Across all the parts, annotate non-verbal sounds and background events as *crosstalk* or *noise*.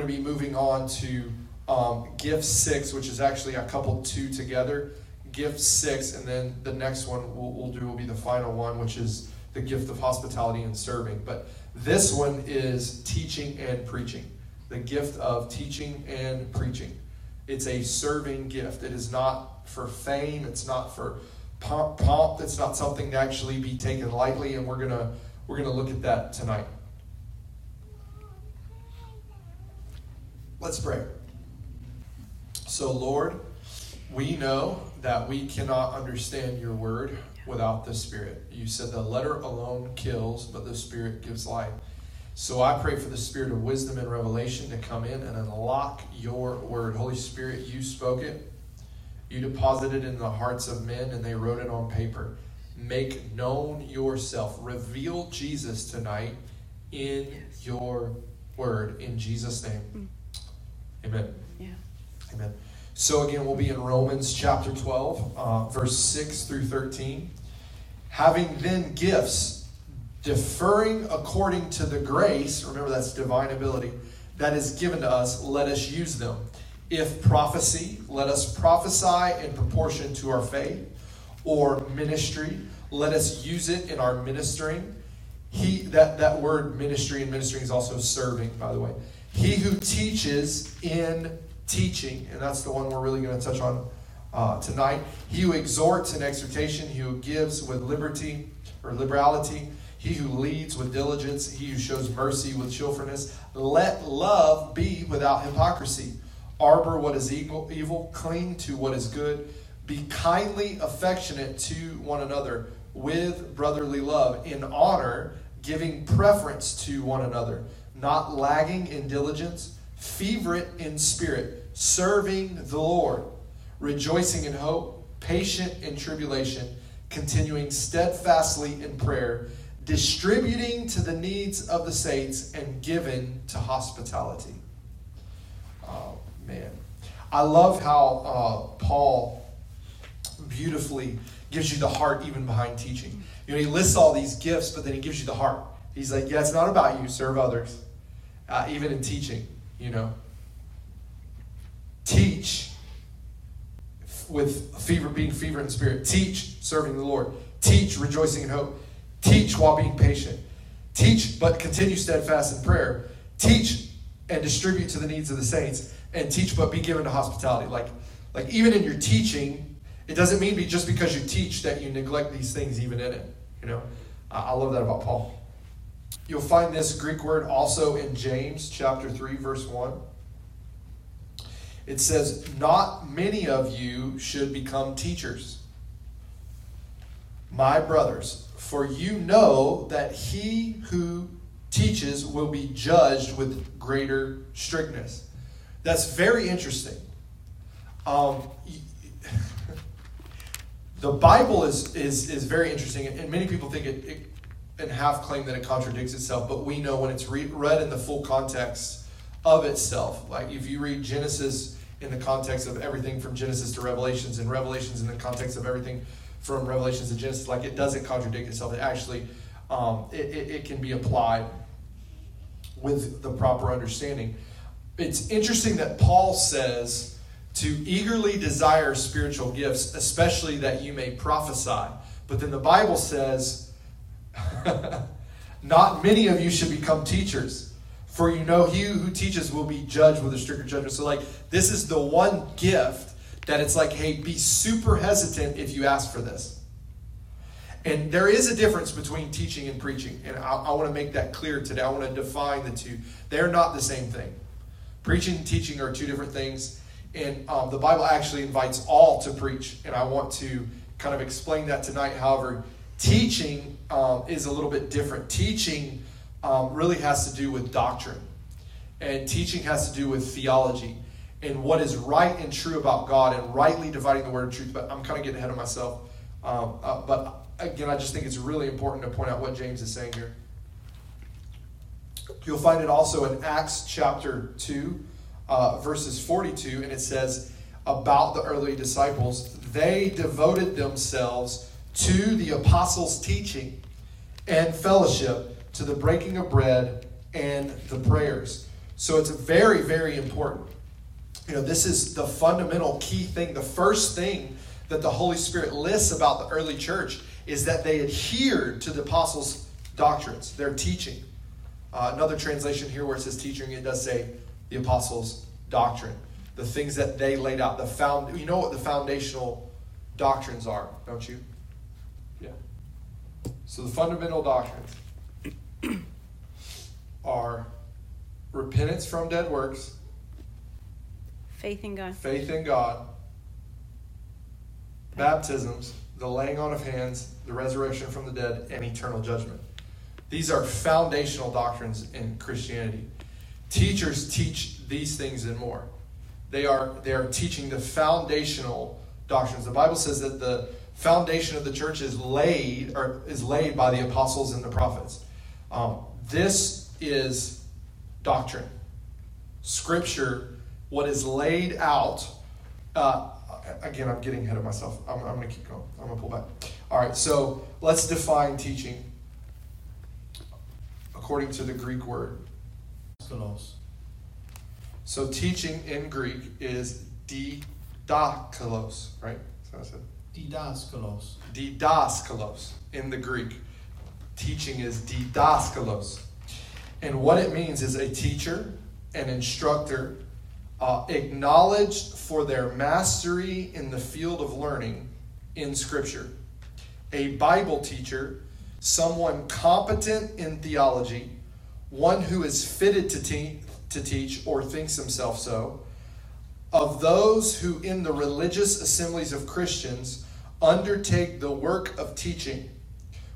going to be moving on to um, gift six, which is actually a couple two together. Gift six, and then the next one we'll, we'll do will be the final one, which is the gift of hospitality and serving. But this one is teaching and preaching. The gift of teaching and preaching. It's a serving gift. It is not for fame. It's not for pomp. It's not something to actually be taken lightly, and we're gonna we're gonna look at that tonight. Let's pray. So, Lord, we know that we cannot understand your word without the Spirit. You said the letter alone kills, but the Spirit gives life. So I pray for the spirit of wisdom and revelation to come in and unlock your word. Holy Spirit, you spoke it. You deposited it in the hearts of men and they wrote it on paper. Make known yourself. Reveal Jesus tonight in yes. your word. In Jesus' name. Mm. Amen. Yeah. Amen. So again, we'll be in Romans chapter 12, uh, verse 6 through 13. Having then gifts deferring according to the grace, remember that's divine ability, that is given to us, let us use them. If prophecy, let us prophesy in proportion to our faith, or ministry, let us use it in our ministering. He that, that word ministry and ministering is also serving, by the way. He who teaches in teaching, and that's the one we're really going to touch on uh, tonight. He who exhorts in exhortation, he who gives with liberty or liberality, he who leads with diligence, he who shows mercy with cheerfulness. Let love be without hypocrisy. Arbor what is evil, evil, cling to what is good. Be kindly affectionate to one another with brotherly love, in honor, giving preference to one another, not lagging in diligence, fervent in spirit, serving the Lord, rejoicing in hope, patient in tribulation, continuing steadfastly in prayer distributing to the needs of the saints, and given to hospitality. Oh, man. I love how uh, Paul beautifully gives you the heart even behind teaching. You know, he lists all these gifts, but then he gives you the heart. He's like, yeah, it's not about you, serve others. Uh, even in teaching, you know. Teach with fever, being fever in spirit. Teach, serving the Lord. Teach, rejoicing in hope. Teach while being patient. Teach, but continue steadfast in prayer. Teach and distribute to the needs of the saints. And teach, but be given to hospitality. Like, like even in your teaching, it doesn't mean be just because you teach that you neglect these things even in it. You know, I love that about Paul. You'll find this Greek word also in James chapter 3, verse 1. It says, Not many of you should become teachers. My brothers, for you know that he who teaches will be judged with greater strictness. That's very interesting. Um, *laughs* the Bible is, is, is very interesting, and many people think it, it, and half claim that it contradicts itself, but we know when it's re- read in the full context of itself. Like if you read Genesis in the context of everything from Genesis to Revelations, and Revelations in the context of everything from Revelations to Genesis. Like it doesn't contradict itself. It actually um, it, it, it, can be applied with the proper understanding. It's interesting that Paul says to eagerly desire spiritual gifts, especially that you may prophesy. But then the Bible says, *laughs* not many of you should become teachers. For you know, he who teaches will be judged with a stricter judgment. So, like, this is the one gift that it's like, hey, be super hesitant if you ask for this. And there is a difference between teaching and preaching. And I, I want to make that clear today. I want to define the two. They're not the same thing. Preaching and teaching are two different things. And um, the Bible actually invites all to preach. And I want to kind of explain that tonight. However, teaching um, is a little bit different. Teaching um, really has to do with doctrine, and teaching has to do with theology and what is right and true about God and rightly dividing the word of truth. But I'm kind of getting ahead of myself. Um, uh, but again, I just think it's really important to point out what James is saying here. You'll find it also in Acts chapter 2, uh, verses 42, and it says about the early disciples, they devoted themselves to the apostles' teaching and fellowship, to the breaking of bread and the prayers. So it's very, very important. You know, this is the fundamental key thing. The first thing that the Holy Spirit lists about the early church is that they adhered to the apostles' doctrines, their teaching. Uh, another translation here where it says teaching, it does say the apostles' doctrine. The things that they laid out. The found you know what the foundational doctrines are, don't you? So the fundamental doctrines are repentance from dead works, faith in God, faith in God, baptisms, the laying on of hands, the resurrection from the dead, and eternal judgment. These are foundational doctrines in Christianity. Teachers teach these things and more. They are, they are teaching the foundational doctrines. The Bible says that the foundation of the church is laid or is laid by the apostles and the prophets. Um, this is doctrine. Scripture, what is laid out. Uh, again, I'm getting ahead of myself. I'm, I'm going to keep going. I'm going to pull back. All right, so let's define teaching according to the Greek word. So teaching in Greek is didaskalos, right? That's what I said. Didaskalos. Didaskalos in the Greek. Teaching is didaskalos. And what it means is a teacher, an instructor, uh, acknowledged for their mastery in the field of learning in Scripture. A Bible teacher, someone competent in theology, one who is fitted to, te- to teach or thinks himself so, of those who in the religious assemblies of Christians undertake the work of teaching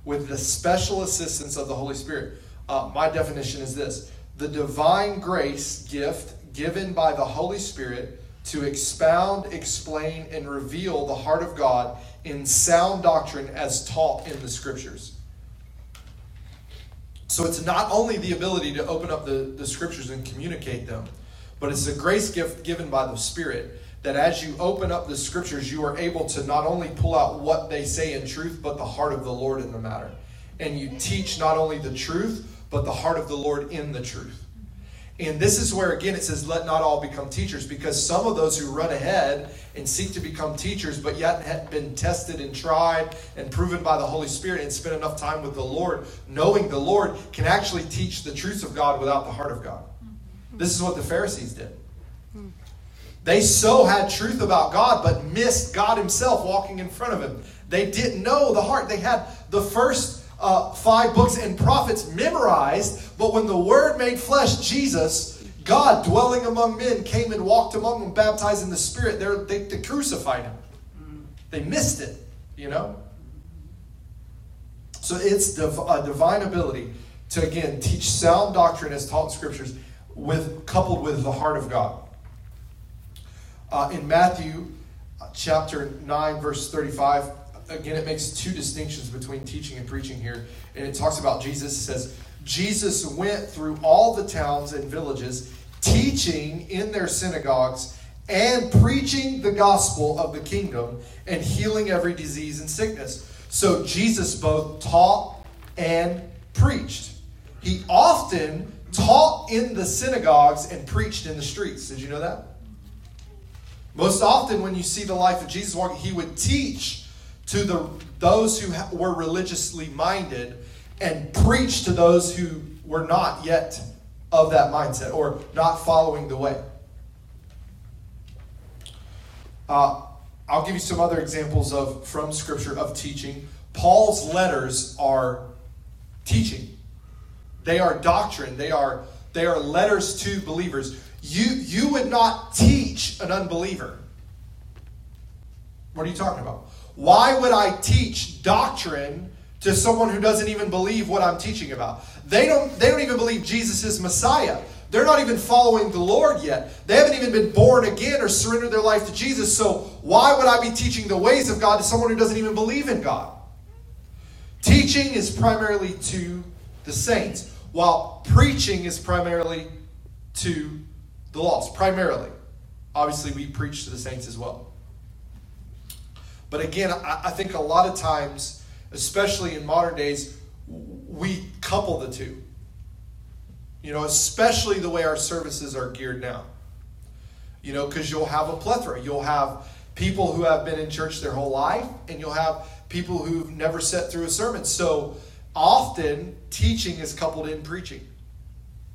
with the special assistance of the Holy Spirit. Uh, my definition is this the divine grace gift given by the Holy Spirit to expound, explain, and reveal the heart of God in sound doctrine as taught in the scriptures. So it's not only the ability to open up the, the scriptures and communicate them, but it's a grace gift given by the Spirit that as you open up the scriptures, you are able to not only pull out what they say in truth, but the heart of the Lord in the matter. And you teach not only the truth, but the heart of the Lord in the truth. And this is where, again, it says, let not all become teachers, because some of those who run ahead and seek to become teachers, but yet have been tested and tried and proven by the Holy Spirit and spent enough time with the Lord, knowing the Lord, can actually teach the truths of God without the heart of God. This is what the Pharisees did. They so had truth about God, but missed God Himself walking in front of Him. They didn't know the heart. They had the first uh, five books and prophets memorized, but when the Word made flesh, Jesus, God dwelling among men, came and walked among them, baptized in the Spirit, they, they crucified Him. They missed it, you know? So it's div- a divine ability to, again, teach sound doctrine as taught in Scriptures, with coupled with the heart of God. Uh, in Matthew uh, chapter 9, verse 35, again, it makes two distinctions between teaching and preaching here. And it talks about Jesus. It says, Jesus went through all the towns and villages, teaching in their synagogues and preaching the gospel of the kingdom and healing every disease and sickness. So Jesus both taught and preached. He often taught in the synagogues and preached in the streets. Did you know that? Most often, when you see the life of Jesus walking, he would teach to the, those who were religiously minded and preach to those who were not yet of that mindset or not following the way. Uh, I'll give you some other examples of from Scripture of teaching. Paul's letters are teaching. They are doctrine. They are they are letters to believers. You you would not teach an unbeliever. What are you talking about? Why would I teach doctrine to someone who doesn't even believe what I'm teaching about? They don't, they don't even believe Jesus is Messiah. They're not even following the Lord yet. They haven't even been born again or surrendered their life to Jesus. So why would I be teaching the ways of God to someone who doesn't even believe in God? Teaching is primarily to the saints, while preaching is primarily to the lost. Primarily. Obviously, we preach to the saints as well. But again, I, I think a lot of times, especially in modern days, we couple the two. You know, especially the way our services are geared now. You know, because you'll have a plethora. You'll have people who have been in church their whole life, and you'll have people who've never sat through a sermon. So often, teaching is coupled in preaching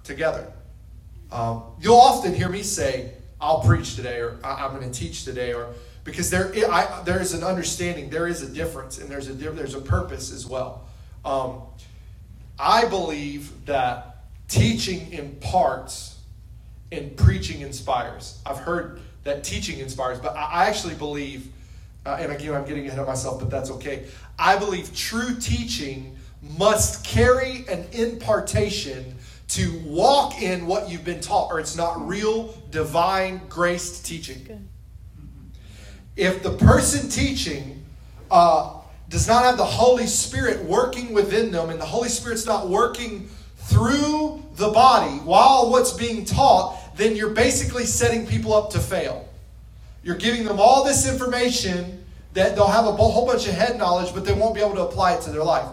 together. Um, you'll often hear me say, I'll preach today, or I'm going to teach today, or because there, I, there is an understanding, there is a difference, and there's a there's a purpose as well. Um, I believe that teaching imparts and preaching inspires. I've heard that teaching inspires, but I actually believe, uh, and again, I'm getting ahead of myself, but that's okay. I believe true teaching must carry an impartation to walk in what you've been taught, or it's not real divine graced teaching. Good. If the person teaching uh, does not have the Holy Spirit working within them, and the Holy Spirit's not working through the body while what's being taught, then you're basically setting people up to fail. You're giving them all this information that they'll have a whole bunch of head knowledge, but they won't be able to apply it to their life.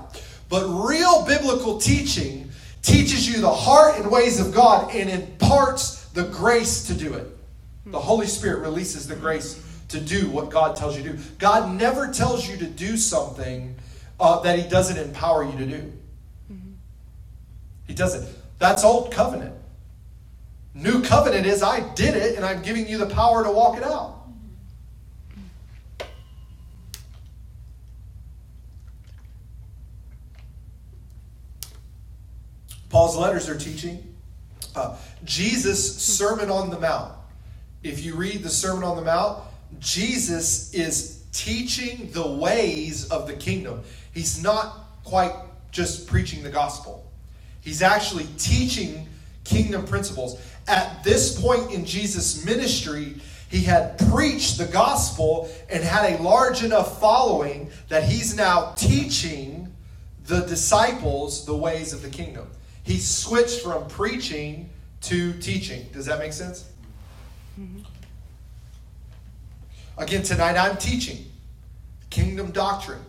But real biblical teaching teaches you the heart and ways of God and imparts the grace to do it. The Holy Spirit releases the grace to do what God tells you to do. God never tells you to do something uh, that He doesn't empower you to do. He doesn't. That's old covenant. New covenant is I did it and I'm giving you the power to walk it out. Paul's letters are teaching. Uh, Jesus' Sermon on the Mount. If you read the Sermon on the Mount, Jesus is teaching the ways of the kingdom. He's not quite just preaching the gospel, he's actually teaching kingdom principles. At this point in Jesus' ministry, he had preached the gospel and had a large enough following that he's now teaching the disciples the ways of the kingdom. He switched from preaching to teaching. Does that make sense? Mm-hmm. Again, tonight I'm teaching kingdom doctrine.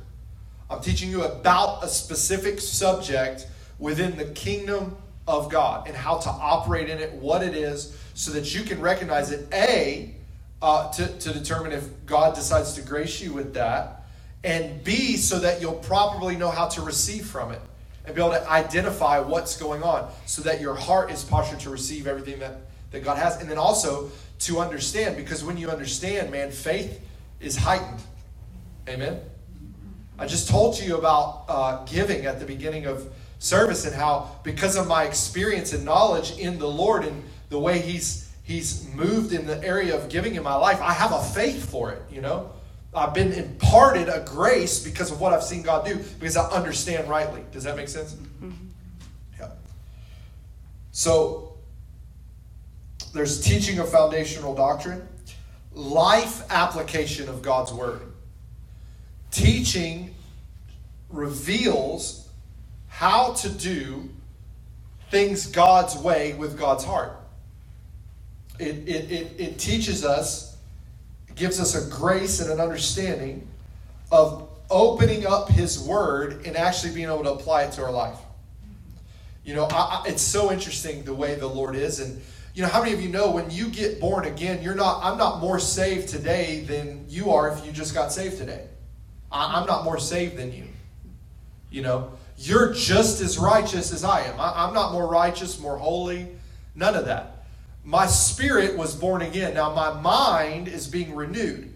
I'm teaching you about a specific subject within the kingdom of God and how to operate in it, what it is, so that you can recognize it. A, uh, to, to determine if God decides to grace you with that, and B, so that you'll properly know how to receive from it and be able to identify what's going on so that your heart is postured to receive everything that, that God has. And then also to understand, because when you understand, man, faith is heightened. Amen. I just told you about uh, giving at the beginning of service and how, because of my experience and knowledge in the Lord and the way He's He's moved in the area of giving in my life, I have a faith for it. You know, I've been imparted a grace because of what I've seen God do because I understand rightly. Does that make sense? Mm-hmm. Yeah. So there's teaching of foundational doctrine, life application of God's word. Teaching reveals how to do things God's way with God's heart. It, it, it, it teaches us, gives us a grace and an understanding of opening up His Word and actually being able to apply it to our life. You know, I, I, it's so interesting the way the Lord is. And you know, how many of you know when you get born again, you're not, I'm not more saved today than you are if you just got saved today. I, am not more saved than you. You know, you're just as righteous as I am. I, I'm not more righteous, more holy, none of that. My spirit was born again. Now, my mind is being renewed.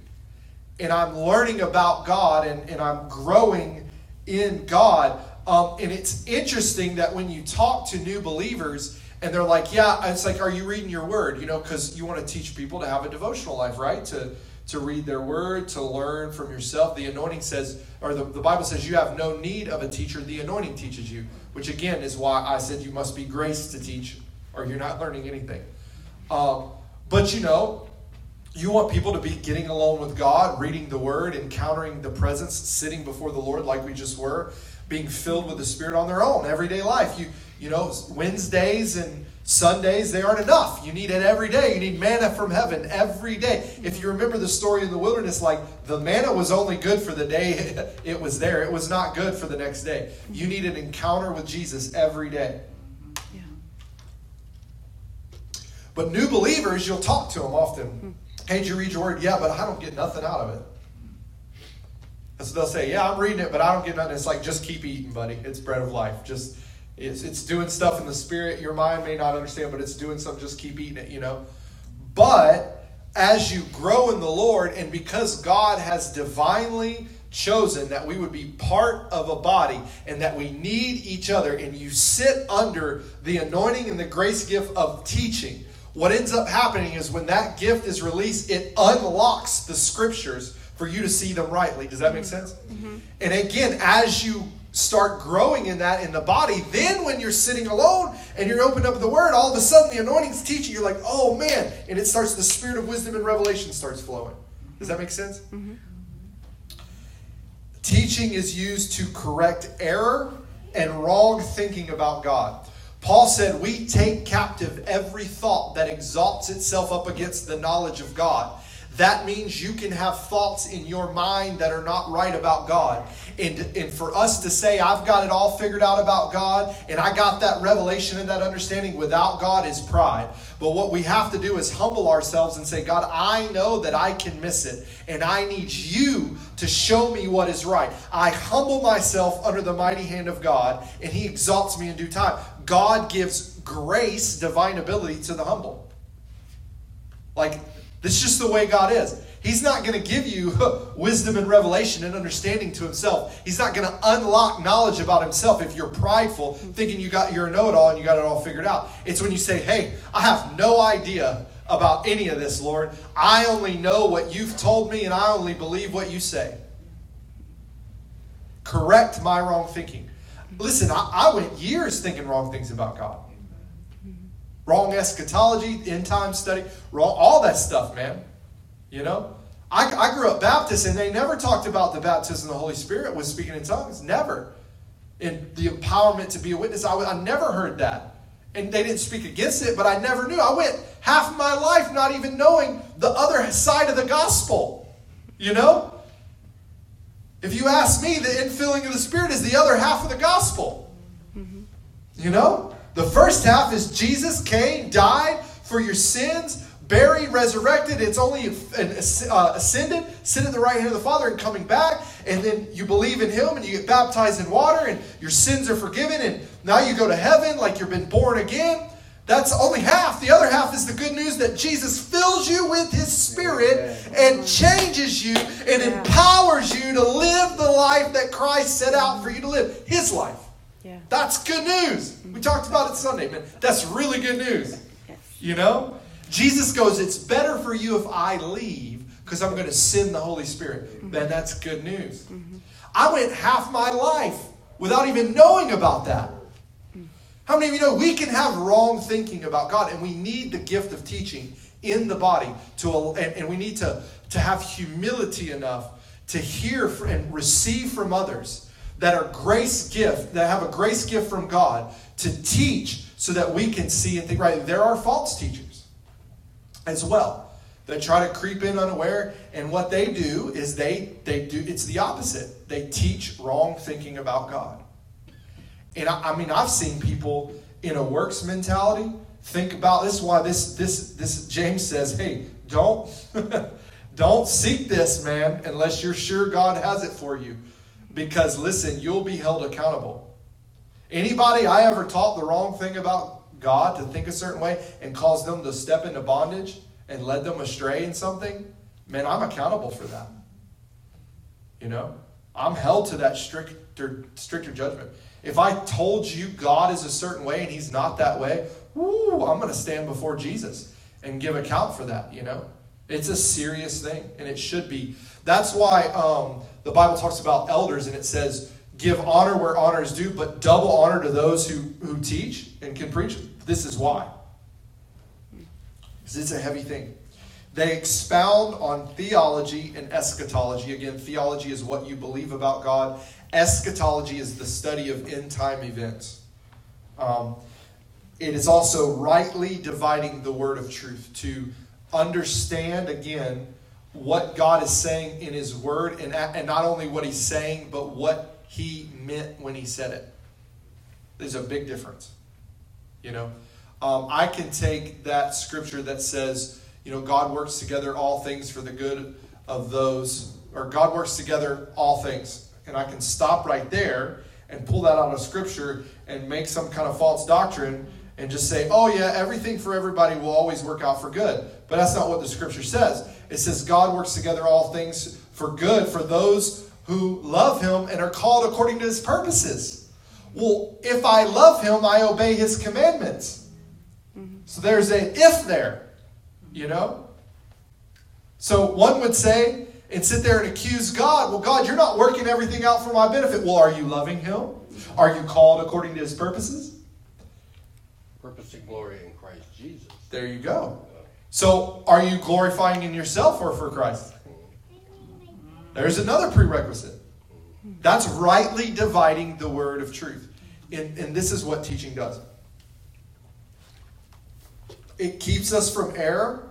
And I'm learning about God and, and I'm growing in God. Um, and it's interesting that when you talk to new believers, and they're like, yeah, it's like, are you reading your word? You know, because you want to teach people to have a devotional life, right? To to read their word, to learn from yourself. The anointing says, or the, the Bible says, you have no need of a teacher. The anointing teaches you, which again is why I said you must be graced to teach, or you're not learning anything. Um, but you know, you want people to be getting along with God, reading the word, encountering the presence, sitting before the Lord like we just were, being filled with the Spirit on their own, everyday life. You you know, Wednesdays and Sundays, they aren't enough. You need it every day. You need manna from heaven every day. If you remember the story in the wilderness, like the manna was only good for the day *laughs* it was there, it was not good for the next day. You need an encounter with Jesus every day. Yeah. But new believers, you'll talk to them often. Hey, did you read your word? Yeah, but I don't get nothing out of it. And so they'll say, Yeah, I'm reading it, but I don't get nothing. It's like, just keep eating, buddy. It's bread of life. Just it's, it's doing stuff in the spirit. Your mind may not understand, but it's doing something. Just keep eating it, you know. But as you grow in the Lord, and because God has divinely chosen that we would be part of a body and that we need each other, and you sit under the anointing and the grace gift of teaching, what ends up happening is when that gift is released, it unlocks the scriptures for you to see them rightly. Does that make sense? Mm-hmm. And again, as you start growing in that in the body, then when you're sitting alone and you're opened up the word, all of a sudden the anointing's teaching. You're like, oh man, and it starts. The spirit of wisdom and revelation starts flowing. Does that make sense? Mm-hmm. Teaching is used to correct error and wrong thinking about God. Paul said, We take captive every thought that exalts itself up against the knowledge of God. That means you can have thoughts in your mind that are not right about God. And, and for us to say, I've got it all figured out about God, and I got that revelation and that understanding without God is pride. But what we have to do is humble ourselves and say, God, I know that I can miss it, and I need you to show me what is right. I humble myself under the mighty hand of God, and He exalts me in due time. God gives grace, divine ability to the humble. Like, this is just the way God is. He's not going to give you wisdom and revelation and understanding to himself. He's not going to unlock knowledge about himself if you're prideful, thinking you got your know-it-all and you got it all figured out. It's when you say, "Hey, I have no idea about any of this, Lord. I only know what you've told me and I only believe what you say." Correct my wrong thinking. Listen, I, I went years thinking wrong things about God wrong eschatology, end time study, wrong, all that stuff, man. You know? I, I grew up Baptist and they never talked about the baptism of the Holy Spirit with speaking in tongues. Never. And the empowerment to be a witness. I, I never heard that. And they didn't speak against it, but I never knew. I went half my life not even knowing the other side of the gospel. You know? If you ask me, the infilling of the Spirit is the other half of the gospel. Mm-hmm. You know? The first half is Jesus came, died for your sins, buried, resurrected. It's only uh, ascended, sitting at the right hand of the Father, and coming back. And then you believe in Him and you get baptized in water, and your sins are forgiven. And now you go to heaven like you've been born again. That's only half. The other half is the good news that Jesus fills you with His Spirit and changes you and empowers you to live the life that Christ set out for you to live His life. Yeah. That's good news. We talked about it Sunday, man. That's really good news. You know? Jesus goes, It's better for you if I leave because I'm going to send the Holy Spirit. Mm-hmm. Then that's good news. Mm-hmm. I went half my life without even knowing about that. How many of you know we can have wrong thinking about God and we need the gift of teaching in the body to and, and we need to, to have humility enough to hear and receive from others that are grace gift, that have a grace gift from God to teach so that we can see and think right. There are false teachers as well that try to creep in unaware, and what they do is they they do it's the opposite. They teach wrong thinking about God. And I, I mean, I've seen people in a works mentality think about this. Is why this this this James says, hey, don't *laughs* don't seek this, man, unless you're sure God has it for you. Because listen, you'll be held accountable. Anybody I ever taught the wrong thing about God to think a certain way and caused them to step into bondage and led them astray in something, man, I'm accountable for that. You know? I'm held to that stricter stricter judgment. If I told you God is a certain way and he's not that way, whoo, I'm going to stand before Jesus and give account for that, you know? It's a serious thing, and it should be. That's why um, the Bible talks about elders and it says, give honor where honor is due, but double honor to those who, who teach and can preach. This is why. Because it's a heavy thing. They expound on theology and eschatology. Again, theology is what you believe about God, eschatology is the study of end time events. Um, it is also rightly dividing the word of truth to understand, again, what God is saying in His Word, and, and not only what He's saying, but what He meant when He said it. There's a big difference. You know, Um, I can take that scripture that says, you know, God works together all things for the good of those, or God works together all things. And I can stop right there and pull that out of scripture and make some kind of false doctrine and just say, oh, yeah, everything for everybody will always work out for good. But that's not what the scripture says. It says God works together all things for good for those who love him and are called according to his purposes. Well, if I love him, I obey his commandments. So there's a if there, you know? So one would say and sit there and accuse God. Well, God, you're not working everything out for my benefit. Well, are you loving him? Are you called according to his purposes? Purpose and glory in Christ Jesus. There you go. So, are you glorifying in yourself or for Christ? There's another prerequisite. That's rightly dividing the word of truth. And, and this is what teaching does it keeps us from error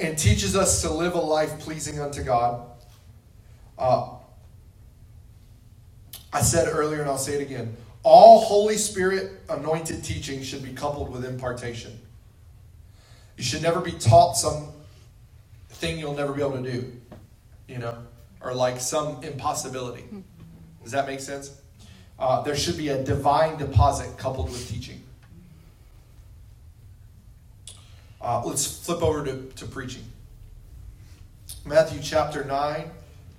and teaches us to live a life pleasing unto God. Uh, I said earlier, and I'll say it again all Holy Spirit anointed teaching should be coupled with impartation. You should never be taught some thing you'll never be able to do, you know, or like some impossibility. Does that make sense? Uh, there should be a divine deposit coupled with teaching. Uh, let's flip over to, to preaching. Matthew chapter 9,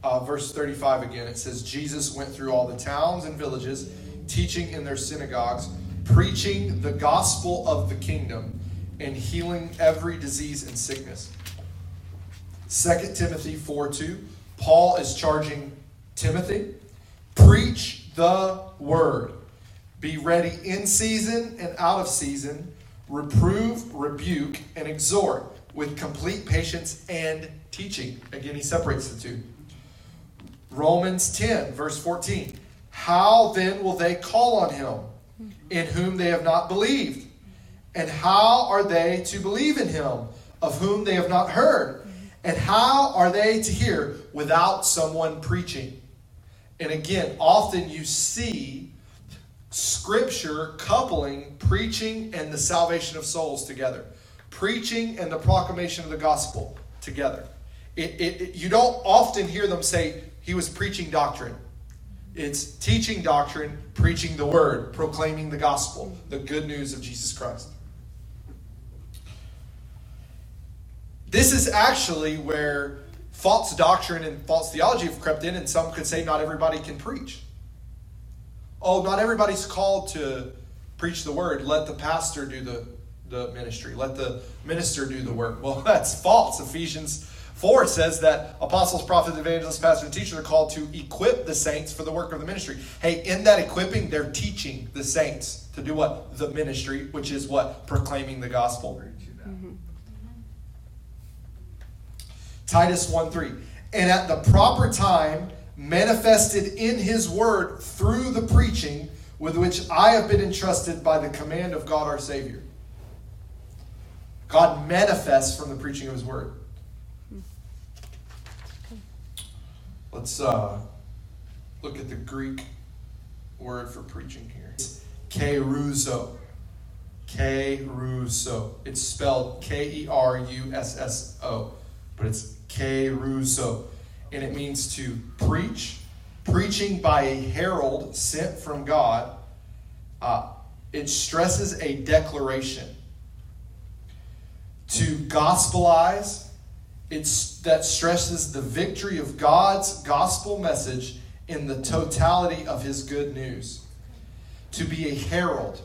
uh, verse 35 again. It says, Jesus went through all the towns and villages, teaching in their synagogues, preaching the gospel of the kingdom, and healing every disease and sickness. 2 Timothy 4 2, Paul is charging Timothy, preach the word. Be ready in season and out of season reprove, rebuke, and exhort with complete patience and teaching. Again, he separates the two. Romans 10, verse 14. How then will they call on him in whom they have not believed? And how are they to believe in him of whom they have not heard? And how are they to hear without someone preaching? And again, often you see Scripture coupling preaching and the salvation of souls together, preaching and the proclamation of the gospel together. It, it, it, you don't often hear them say he was preaching doctrine. It's teaching doctrine, preaching the word, proclaiming the gospel, the good news of Jesus Christ. This is actually where false doctrine and false theology have crept in, and some could say not everybody can preach oh, not everybody's called to preach the word. Let the pastor do the, the ministry. Let the minister do the work. Well, *laughs* that's false. Ephesians 4 says that apostles, prophets, evangelists, pastors, and teachers are called to equip the saints for the work of the ministry. Hey, in that equipping, they're teaching the saints to do what? The ministry, which is what? Proclaiming the gospel. Mm-hmm. Titus 1 3. And at the proper time, manifested in his word through the preaching with which I have been entrusted by the command of God our Savior. God manifests from the preaching of his word. Let's uh, look at the Greek word for preaching here. It's kerusso. Kerusso. It's spelled K E R U S S O, but it's kerusso and it means to preach. Preaching by a herald sent from God. Uh, it stresses a declaration. To gospelize, it's, that stresses the victory of God's gospel message in the totality of his good news. To be a herald,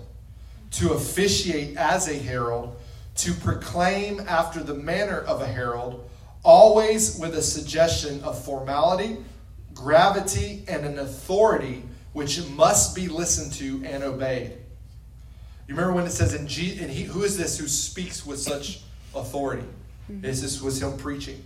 to officiate as a herald, to proclaim after the manner of a herald, always with a suggestion of formality, gravity, and an authority which must be listened to and obeyed. You remember when it says in G, and he, who is this who speaks with such authority? Mm-hmm. Is this was him preaching?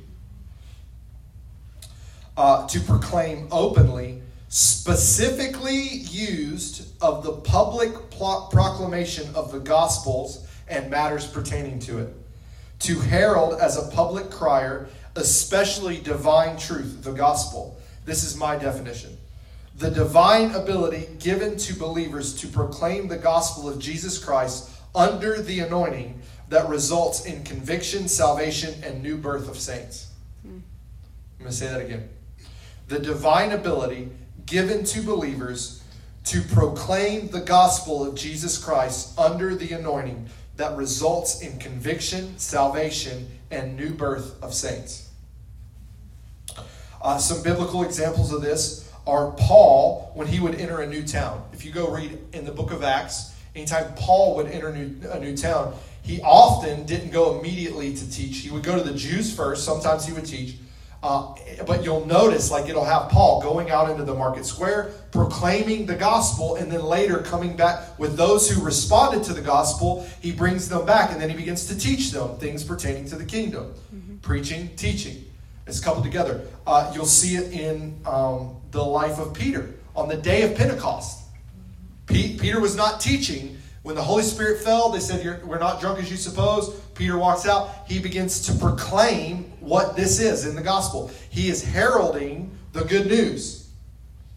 Uh, to proclaim openly, specifically used of the public proclamation of the Gospels and matters pertaining to it to herald as a public crier, especially divine truth, the gospel. This is my definition. The divine ability given to believers to proclaim the gospel of Jesus Christ under the anointing that results in conviction, salvation, and new birth of saints. I'm going to say that again. The divine ability given to believers to proclaim the gospel of Jesus Christ under the anointing that results in conviction, salvation, and new birth of saints. Uh, some biblical examples of this are Paul when he would enter a new town. If you go read in the book of Acts, anytime Paul would enter new, a new town, he often didn't go immediately to teach. He would go to the Jews first. Sometimes he would teach. Uh, but you'll notice, like it'll have Paul going out into the market square, proclaiming the gospel, and then later coming back with those who responded to the gospel. He brings them back, and then he begins to teach them things pertaining to the kingdom, mm-hmm. preaching, teaching. It's coupled together. Uh, you'll see it in um, the life of Peter on the day of Pentecost. P- Peter was not teaching. When the Holy Spirit fell, they said, We're not drunk as you suppose. Peter walks out. He begins to proclaim what this is in the gospel. He is heralding the good news.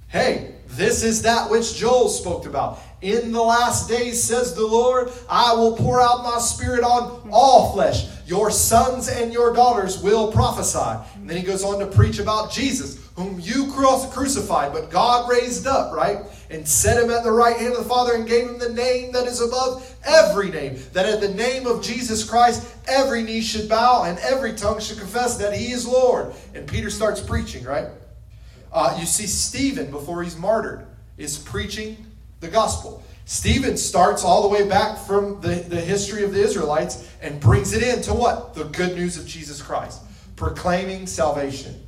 Hey, this is that which Joel spoke about. In the last days, says the Lord, I will pour out my spirit on all flesh. Your sons and your daughters will prophesy. And then he goes on to preach about Jesus, whom you crucified, but God raised up, right? And set him at the right hand of the Father and gave him the name that is above every name. That at the name of Jesus Christ, every knee should bow and every tongue should confess that he is Lord. And Peter starts preaching, right? Uh, you see Stephen, before he's martyred, is preaching the gospel. Stephen starts all the way back from the, the history of the Israelites and brings it into what? The good news of Jesus Christ, proclaiming salvation.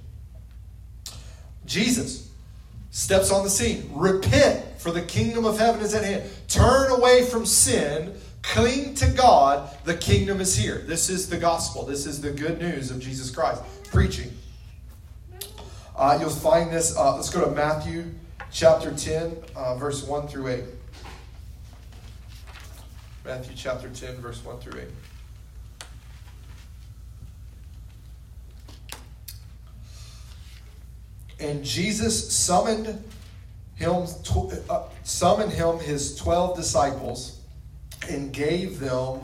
Jesus steps on the scene. Repent, for the kingdom of heaven is at hand. Turn away from sin, cling to God, the kingdom is here. This is the gospel. This is the good news of Jesus Christ. Preaching. Uh, you'll find this. Uh, let's go to Matthew chapter 10, uh, verse 1 through 8. Matthew chapter 10, verse 1 through 8. And Jesus summoned him, uh, summoned him his twelve disciples and gave them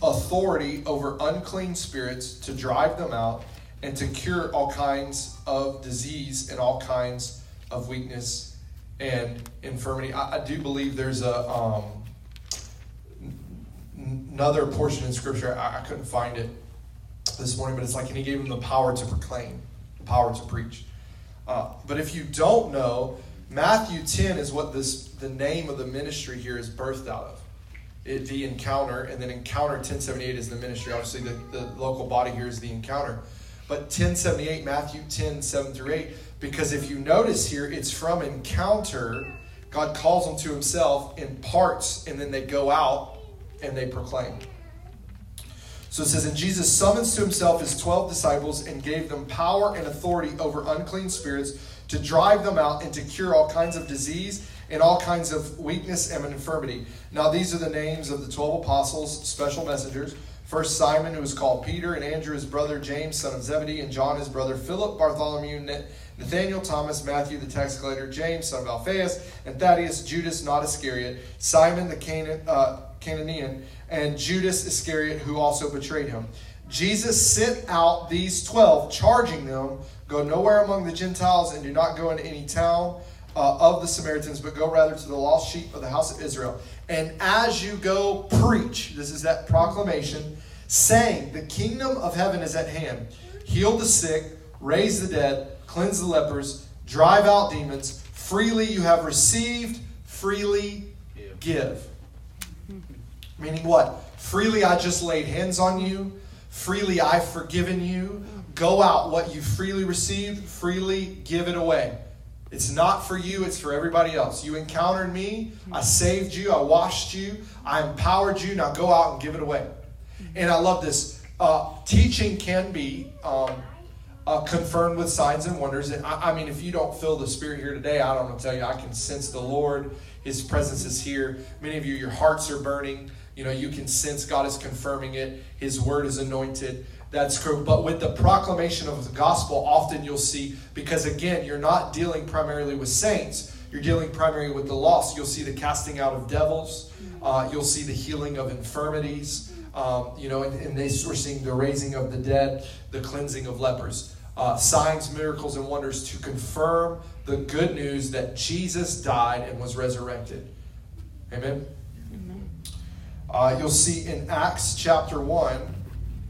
authority over unclean spirits to drive them out and to cure all kinds of disease and all kinds of weakness and infirmity. I, I do believe there's a um, another portion in Scripture. I, I couldn't find it this morning, but it's like, and he gave him the power to proclaim, the power to preach. Uh, but if you don't know, Matthew 10 is what this the name of the ministry here is birthed out of. It, the encounter, and then encounter 1078 is the ministry. Obviously, the, the local body here is the encounter. But 1078, Matthew 10, 7 through 8, because if you notice here, it's from encounter. God calls them to himself in parts, and then they go out and they proclaim. So it says, And Jesus summons to himself his 12 disciples and gave them power and authority over unclean spirits to drive them out and to cure all kinds of disease and all kinds of weakness and infirmity. Now, these are the names of the 12 apostles, special messengers. First, Simon, who is called Peter, and Andrew, his brother, James, son of Zebedee, and John, his brother, Philip, Bartholomew, Nathaniel, Thomas, Matthew, the tax collector, James, son of Alphaeus, and Thaddeus, Judas, not Iscariot, Simon, the Canaan. Uh, and Judas Iscariot, who also betrayed him. Jesus sent out these twelve, charging them, Go nowhere among the Gentiles, and do not go into any town uh, of the Samaritans, but go rather to the lost sheep of the house of Israel. And as you go, preach. This is that proclamation, saying, The kingdom of heaven is at hand. Heal the sick, raise the dead, cleanse the lepers, drive out demons. Freely you have received, freely give. Meaning what? Freely I just laid hands on you. Freely I've forgiven you. Go out. What you freely received, freely give it away. It's not for you, it's for everybody else. You encountered me. I saved you. I washed you. I empowered you. Now go out and give it away. And I love this. Uh, teaching can be um, uh, confirmed with signs and wonders. And I, I, mean, if you don't feel the Spirit here today, I don't want to tell you. I can sense the Lord. His presence is here. Many of you, your hearts are burning. You know, you can sense God is confirming it. His word is anointed. That's true. But with the proclamation of the gospel, often you'll see, because again, you're not dealing primarily with saints, you're dealing primarily with the lost, you'll see the casting out of devils, uh, you'll see the healing of infirmities, um, you know, and, and they, we're seeing the raising of the dead, the cleansing of lepers. Uh, signs, miracles, and wonders to confirm the good news that Jesus died and was resurrected. Amen. Uh, you'll see in Acts chapter 1,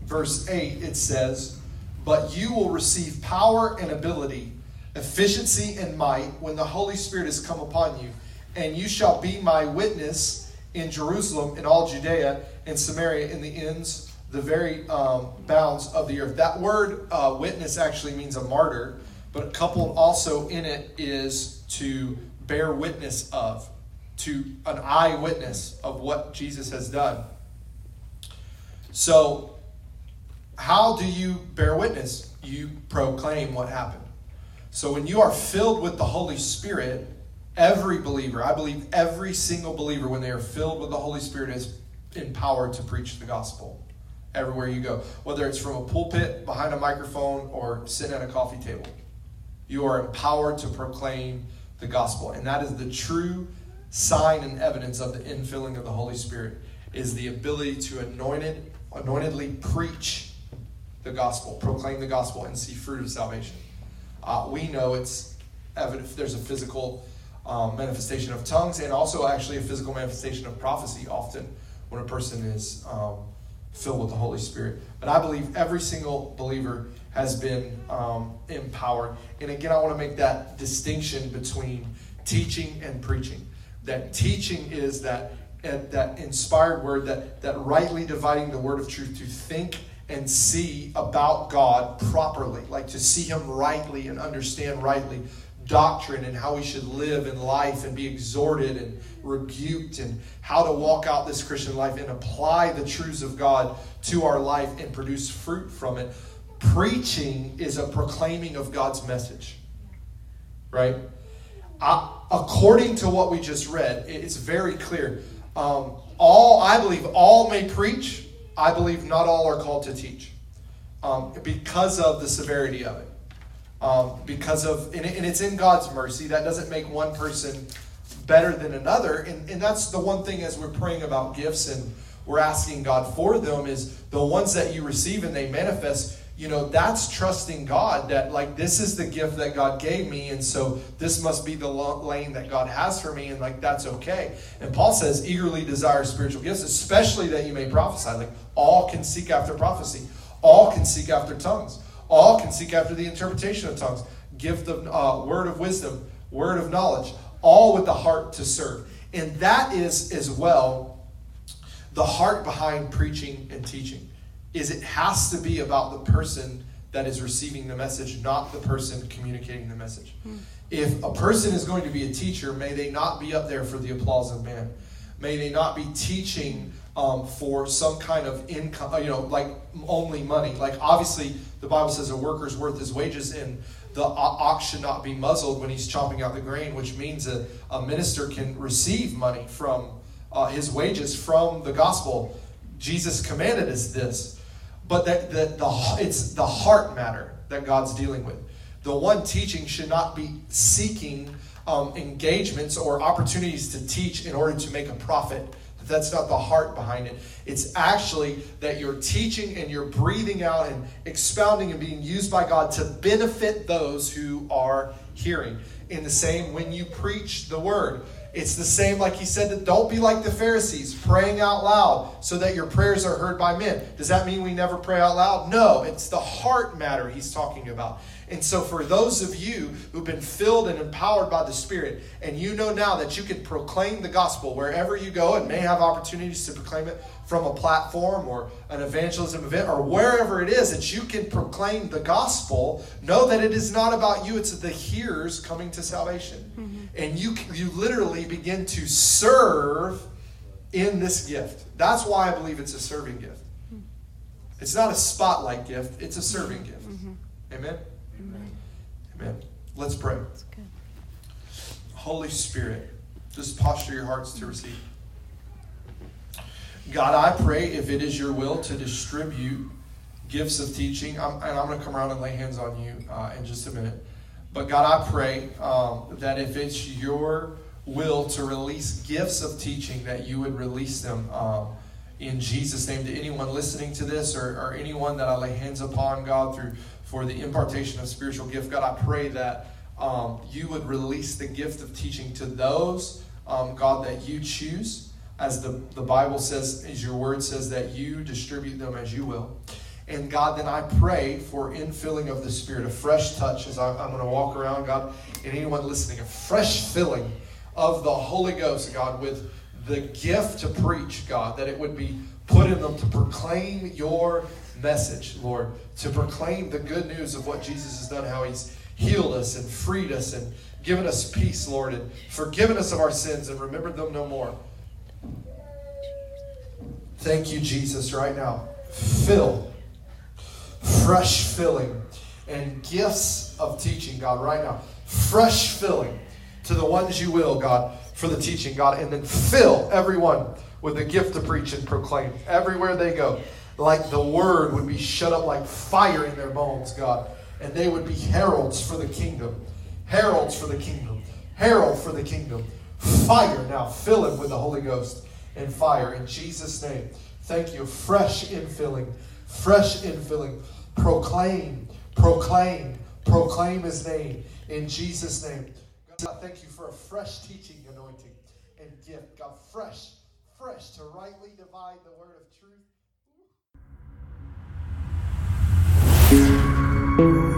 verse 8, it says, But you will receive power and ability, efficiency and might when the Holy Spirit has come upon you, and you shall be my witness in Jerusalem, in all Judea, and Samaria, in the ends, the very um, bounds of the earth. That word uh, witness actually means a martyr, but coupled also in it is to bear witness of to an eyewitness of what Jesus has done. So, how do you bear witness? You proclaim what happened. So, when you are filled with the Holy Spirit, every believer, I believe every single believer, when they are filled with the Holy Spirit, is empowered to preach the gospel everywhere you go, whether it's from a pulpit, behind a microphone, or sitting at a coffee table. You are empowered to proclaim the gospel. And that is the true sign and evidence of the infilling of the Holy Spirit is the ability to anointed, anointedly preach the gospel, proclaim the gospel, and see fruit of salvation. Uh, we know it's evident. There's a physical um, manifestation of tongues, and also actually a physical manifestation of prophecy. Often, when a person is um, filled with the Holy Spirit, but I believe every single believer has been um, empowered. And again, I want to make that distinction between teaching and preaching. That teaching is that that inspired word that that rightly dividing the word of truth to think and see about God properly, like to see Him rightly and understand rightly doctrine and how we should live in life and be exhorted and rebuked and how to walk out this Christian life and apply the truths of God to our life and produce fruit from it. Preaching is a proclaiming of God's message, right? I, according to what we just read, it's very clear. Um, all I believe, all may preach. I believe not all are called to teach, um, because of the severity of it. Um, because of and, and, it's in God's mercy. That doesn't make one person better than another, and, and that's the one thing as we're praying about gifts and we're asking God for them is the ones that you receive and they manifest you know, that's trusting God that, like, this is the gift that God gave me, and so this must be the lane that God has for me, and, like, that's okay. And Paul says, eagerly desire spiritual gifts, especially that you may prophesy. Like, all can seek after prophecy, all can seek after tongues, all can seek after the interpretation of tongues, gift of uh, word of wisdom, word of knowledge, all with the heart to serve. And that is, as well, the heart behind preaching and teaching is it has to be about the person that is receiving the message, not the person communicating the message. Hmm. If a person is going to be a teacher, may they not be up there for the applause of man. May they not be teaching um, for some kind of income, you know, like only money. Like obviously, the Bible says a worker's worth his wages, and the ox should not be muzzled when he's chomping out the grain, which means a, a minister can receive money from uh, his wages from the gospel. Jesus commanded us this but that the, the, it's the heart matter that God's dealing with. The one teaching should not be seeking um, engagements or opportunities to teach in order to make a profit. That's not the heart behind it. It's actually that you're teaching and you're breathing out and expounding and being used by God to benefit those who are hearing. In the same, when you preach the word, it's the same, like he said, that don't be like the Pharisees, praying out loud so that your prayers are heard by men. Does that mean we never pray out loud? No, it's the heart matter he's talking about. And so, for those of you who've been filled and empowered by the Spirit, and you know now that you can proclaim the gospel wherever you go and may have opportunities to proclaim it from a platform or an evangelism event or wherever it is that you can proclaim the gospel, know that it is not about you, it's the hearers coming to salvation. Mm-hmm. And you, you literally begin to serve in this gift. That's why I believe it's a serving gift. Mm-hmm. It's not a spotlight gift, it's a serving gift. Mm-hmm. Amen? Amen. Let's pray. Holy Spirit, just posture your hearts to receive. God, I pray if it is your will to distribute gifts of teaching, I'm, and I'm going to come around and lay hands on you uh, in just a minute. But God, I pray um, that if it's your will to release gifts of teaching, that you would release them um, in Jesus' name to anyone listening to this or, or anyone that I lay hands upon, God, through for the impartation of spiritual gift. God, I pray that um, you would release the gift of teaching to those, um, God, that you choose. As the, the Bible says, as your word says, that you distribute them as you will. And God, then I pray for infilling of the Spirit, a fresh touch as I, am going to walk around, God, and anyone listening, a fresh filling of the Holy Ghost, God, with the gift to preach, God, that it would be put in them to proclaim your message, Lord, to proclaim the good news of what Jesus has done, how he's healed us and freed us and given us peace, Lord, and forgiven us of our sins and remembered them no more. Thank you, Jesus, right now. Fill, fresh filling, and gifts of teaching, God, right now. Fresh filling to the ones you will, God, for the teaching, God, and then fill everyone with the gift to preach and proclaim everywhere they go. Like the word would be shut up like fire in their bones, God, and they would be heralds for the kingdom. Heralds for the kingdom. Herald for the kingdom. Fire now. Fill him with the Holy Ghost and fire in Jesus' name. Thank you. Fresh infilling. Fresh infilling. Proclaim. Proclaim. Proclaim his name in Jesus' name. God, thank you for a fresh teaching anointing and gift. God, fresh, fresh to rightly divide the word of truth.